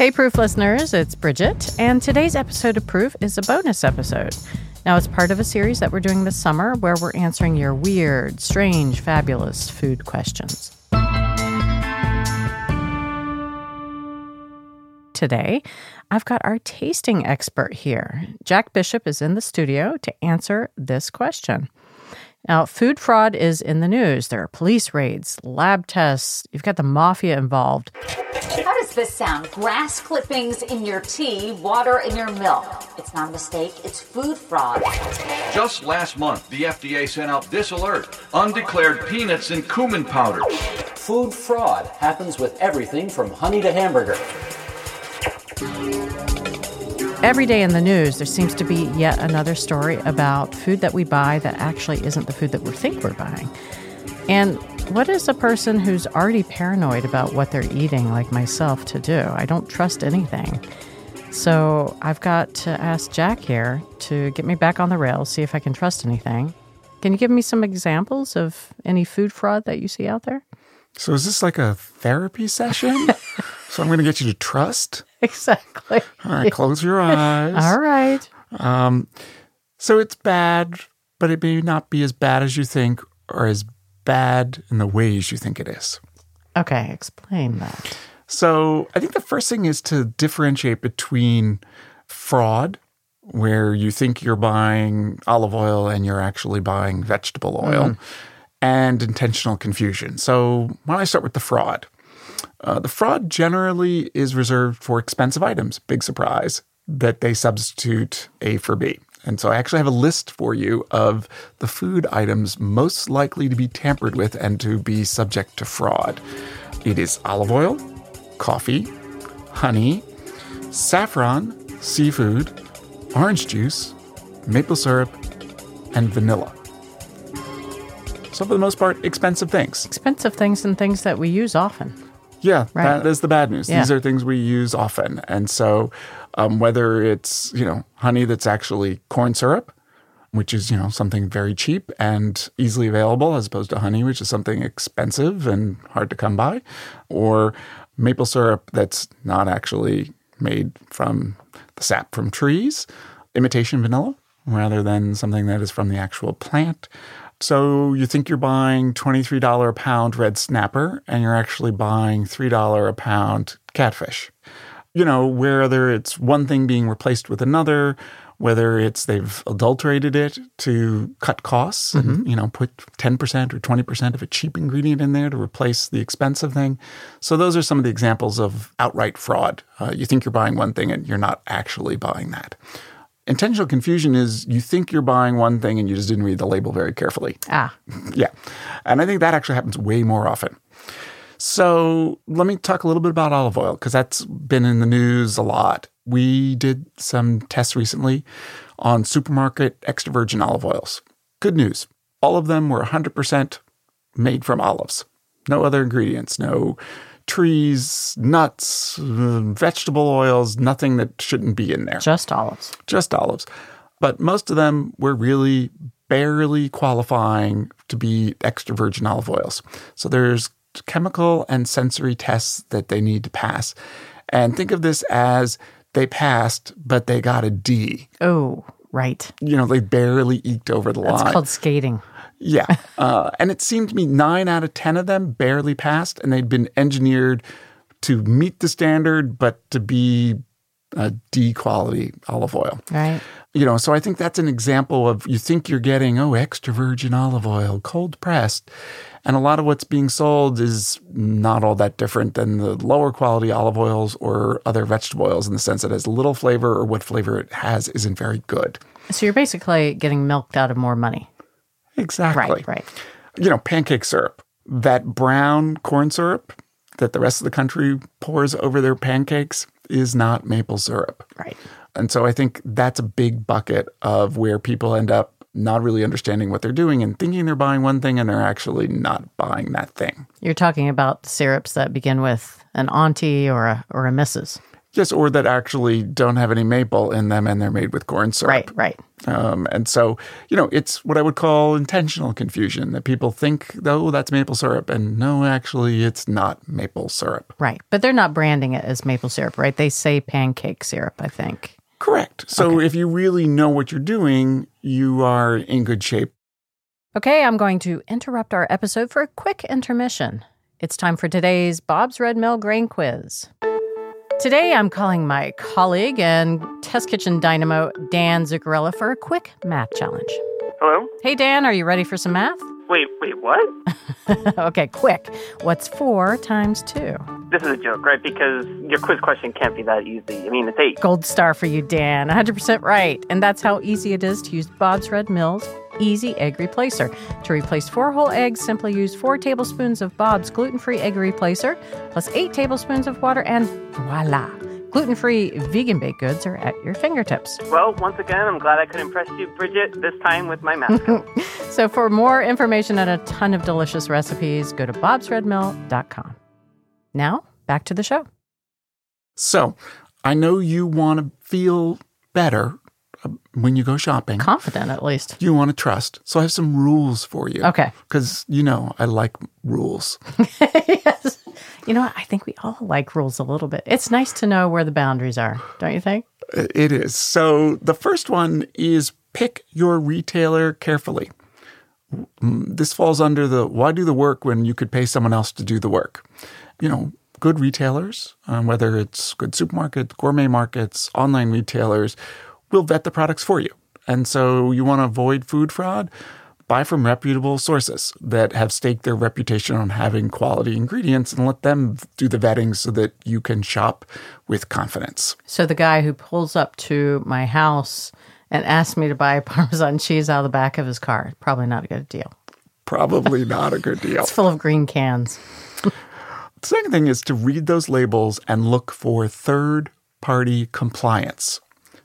Hey, Proof listeners, it's Bridget, and today's episode of Proof is a bonus episode. Now, it's part of a series that we're doing this summer where we're answering your weird, strange, fabulous food questions. Today, I've got our tasting expert here. Jack Bishop is in the studio to answer this question. Now, food fraud is in the news. There are police raids, lab tests, you've got the mafia involved. How does this sound? Grass clippings in your tea, water in your milk. It's not a mistake, it's food fraud. Just last month, the FDA sent out this alert undeclared peanuts and cumin powder. Food fraud happens with everything from honey to hamburger. Every day in the news, there seems to be yet another story about food that we buy that actually isn't the food that we think we're buying. And what is a person who's already paranoid about what they're eating, like myself, to do? I don't trust anything. So I've got to ask Jack here to get me back on the rails, see if I can trust anything. Can you give me some examples of any food fraud that you see out there? So is this like a therapy session? so I'm going to get you to trust? Exactly. All right, close your eyes. All right. Um, so it's bad, but it may not be as bad as you think or as bad in the ways you think it is. Okay, explain that. So I think the first thing is to differentiate between fraud, where you think you're buying olive oil and you're actually buying vegetable oil, and intentional confusion. So why don't I start with the fraud? Uh, the fraud generally is reserved for expensive items. Big surprise that they substitute A for B. And so I actually have a list for you of the food items most likely to be tampered with and to be subject to fraud. It is olive oil, coffee, honey, saffron, seafood, orange juice, maple syrup, and vanilla. So, for the most part, expensive things. Expensive things and things that we use often. Yeah, Right. that is the bad news. These are things we use often. And so, um, whether it's, you know, honey that's actually corn syrup, which is, you know, something very cheap and easily available as opposed to honey, which is something expensive and hard to come by, or maple syrup that's not actually made from the sap from trees, imitation vanilla rather than something that is from the actual plant. So you think you're buying $23 a pound red snapper and you're actually buying $3 a pound catfish. You know, whether it's one thing being replaced with another, whether it's they've adulterated it to cut costs and, you know, put 10% or 20% of a cheap ingredient in there to replace the expensive thing. So those are some of the examples of outright fraud. Uh, you think you're buying one thing and you're not actually buying that. Intentional confusion is you think you're buying one thing and you just didn't read the label very carefully. Ah, Yeah. And I think that actually happens way more often. So let me talk a little bit about olive oil because that's been in the news a lot. We did some tests recently on supermarket extra virgin olive oils. Good news. All of them were 100% made from olives. No other ingredients, no trees, nuts, uh, vegetable oils, nothing that shouldn't be in there just olives. just olives. But most of them were really barely qualifying to be extra virgin olive oils. So there's chemical and sensory tests that they need to pass. And think of this as they passed, but they got a D. Oh, right. You know, they barely eked over the That's line. It's called skating. Yeah. Uh, and it seemed to me nine out of 10 of them barely passed, and they'd been engineered to meet the standard, but to be a D quality olive oil. Right. You know, so I think that's an example of you think you're getting, oh, extra virgin olive oil, cold pressed. And a lot of what's being sold is not all that different than the lower quality olive oils or other vegetable oils in the sense that it has little flavor or what flavor it has isn't very good. So you're basically getting milked out of more money. Exactly. Right, right. You know, pancake syrup, that brown corn syrup that the rest of the country pours over their pancakes is not maple syrup. Right. And so I think that's a big bucket of where people end up not really understanding what they're doing and thinking they're buying one thing and they're actually not buying that thing. You're talking about syrups that begin with an auntie or a or a missus. Yes, or that actually don't have any maple in them and they're made with corn syrup. Right, right. Um, and so, you know, it's what I would call intentional confusion that people think, oh, that's maple syrup. And no, actually, it's not maple syrup. Right. But they're not branding it as maple syrup, right? They say pancake syrup, I think. Correct. So Okay. if you really know what you're doing, you are in good shape. Okay, I'm going to interrupt our episode for a quick intermission. It's time for today's Bob's Red Mill Grain Quiz. Today, I'm calling my colleague and Test Kitchen Dynamo, Dan Zuccarello, for a quick math challenge. Hello? Hey, Dan, are you ready for some math? Wait, wait, what? okay, quick. What's four times two? This is a joke, right? Because your quiz question can't be that easy. I mean, it's eight. Gold star for you, Dan. 100% right. And that's how easy it is to use Bob's Red Mill's Easy Egg Replacer. To replace four whole eggs, simply use four tablespoons of Bob's gluten free egg replacer plus eight tablespoons of water, and voila! Gluten free vegan baked goods are at your fingertips. Well, once again, I'm glad I could impress you, Bridget, this time with my math. So, for more information and a ton of delicious recipes, go to bobsredmill.com. Now, back to the show. So I know you want to feel better when you go shopping. Confident, at least. You want to trust. So I have some rules for you. Okay. Because, you know, I like rules. yes. You know what? I think we all like rules a little bit. It's nice to know where the boundaries are, don't you think? It is. So the first one is pick your retailer carefully. Mm, This falls under the why do the work when you could pay someone else to do the work? You know, good retailers, um, whether it's good supermarkets, gourmet markets, online retailers, will vet the products for you. And so you want to avoid food fraud? Buy from reputable sources that have staked their reputation on having quality ingredients and let them do the vetting so that you can shop with confidence. So the guy who pulls up to my house and asks me to buy Parmesan cheese out of the back of his car, probably not a good deal. Probably not a good deal. It's full of green cans. The second thing is to read those labels and look for third party compliance.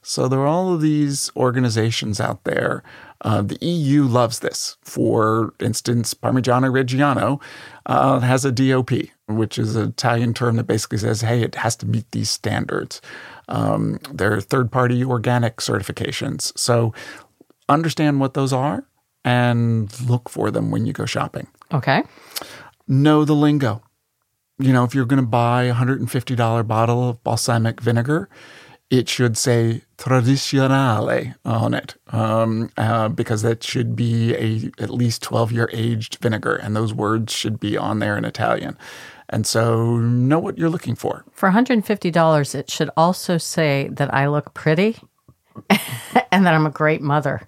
So there are all of these organizations out there. Uh, the EU loves this. For instance, Parmigiano Reggiano uh, has a DOP, which is an Italian term that basically says, hey, it has to meet these standards. Um, there are third party organic certifications. So understand what those are and look for them when you go shopping. Okay. Know the lingo you know, if you're going to buy a $150 bottle of balsamic vinegar, it should say tradizionale on it um, uh, because that should be a at least 12 year aged vinegar, and those words should be on there in Italian. And so, know what you're looking for. For $150, it should also say that I look pretty and that I'm a great mother.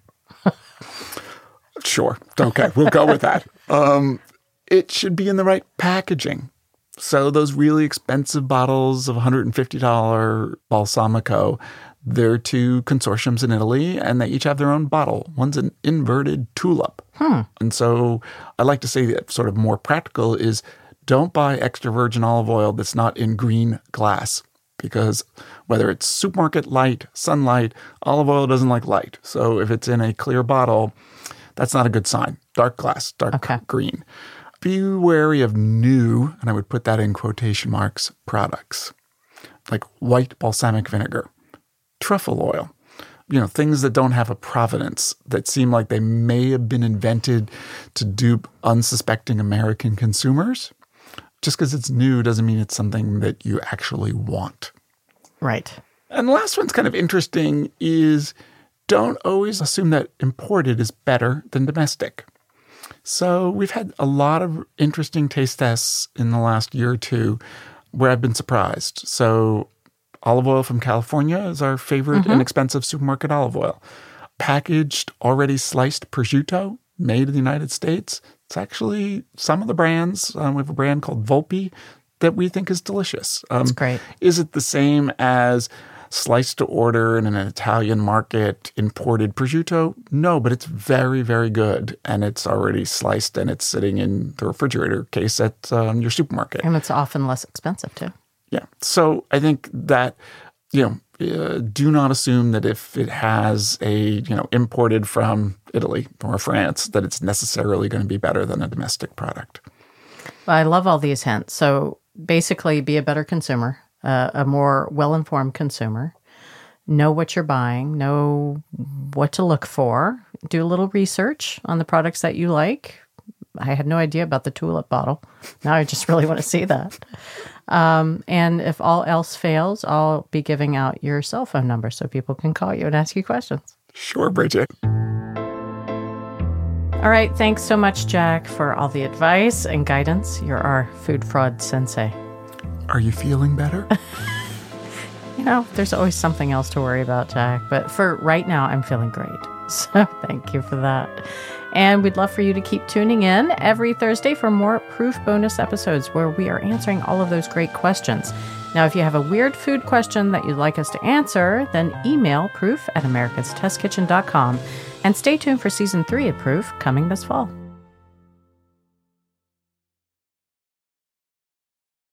Sure. Okay. We'll go with that. Um, it should be in the right packaging. So those really expensive bottles of $150 Balsamico, they're two consortiums in Italy, and they each have their own bottle. One's an inverted tulip. Hmm. And so I like to say that sort of more practical is don't buy extra virgin olive oil that's not in green glass. Because whether it's supermarket light, sunlight, olive oil doesn't like light. So if it's in a clear bottle, that's not a good sign. Dark glass, dark Okay. green. Be wary of new, and I would put that in quotation marks, products like white balsamic vinegar, truffle oil, you know, things that don't have a provenance that seem like they may have been invented to dupe unsuspecting American consumers. Just because it's new doesn't mean it's something that you actually want. Right. And the last one's kind of interesting is don't always assume that imported is better than domestic. So we've had a lot of interesting taste tests in the last year or two where I've been surprised. So olive oil from California is our favorite inexpensive supermarket olive oil. Packaged, already sliced prosciutto made in the United States. It's actually some of the brands. Um, we have a brand called Volpi that we think is delicious. Um, That's great. is it the same as sliced to order in an Italian market imported prosciutto? No, but it's very, very good. And it's already sliced and it's sitting in the refrigerator case at um, your supermarket. And it's often less expensive too. Yeah. So I think that, you know, uh, do not assume that if it has a, you know, imported from Italy or France, that it's necessarily going to be better than a domestic product. Well, I love all these hints. So basically, be a better consumer a, a more well informed consumer. Know what you're buying, know what to look for, do a little research on the products that you like. I had no idea about the tulip bottle. Now I just really want to see that. Um, and if all else fails, I'll be giving out your cell phone number so people can call you and ask you questions. Sure, Bridget. All right. Thanks so much, Jack, for all the advice and guidance. You're our food fraud sensei. Are you feeling better? You know, there's always something else to worry about, Jack. But for right now, I'm feeling great. So thank you for that. And we'd love for you to keep tuning in every Thursday for more proof bonus episodes where we are answering all of those great questions. Now, if you have a weird food question that you'd like us to answer, then email proof at americastestkitchen.com and stay tuned for season three of Proof coming this fall.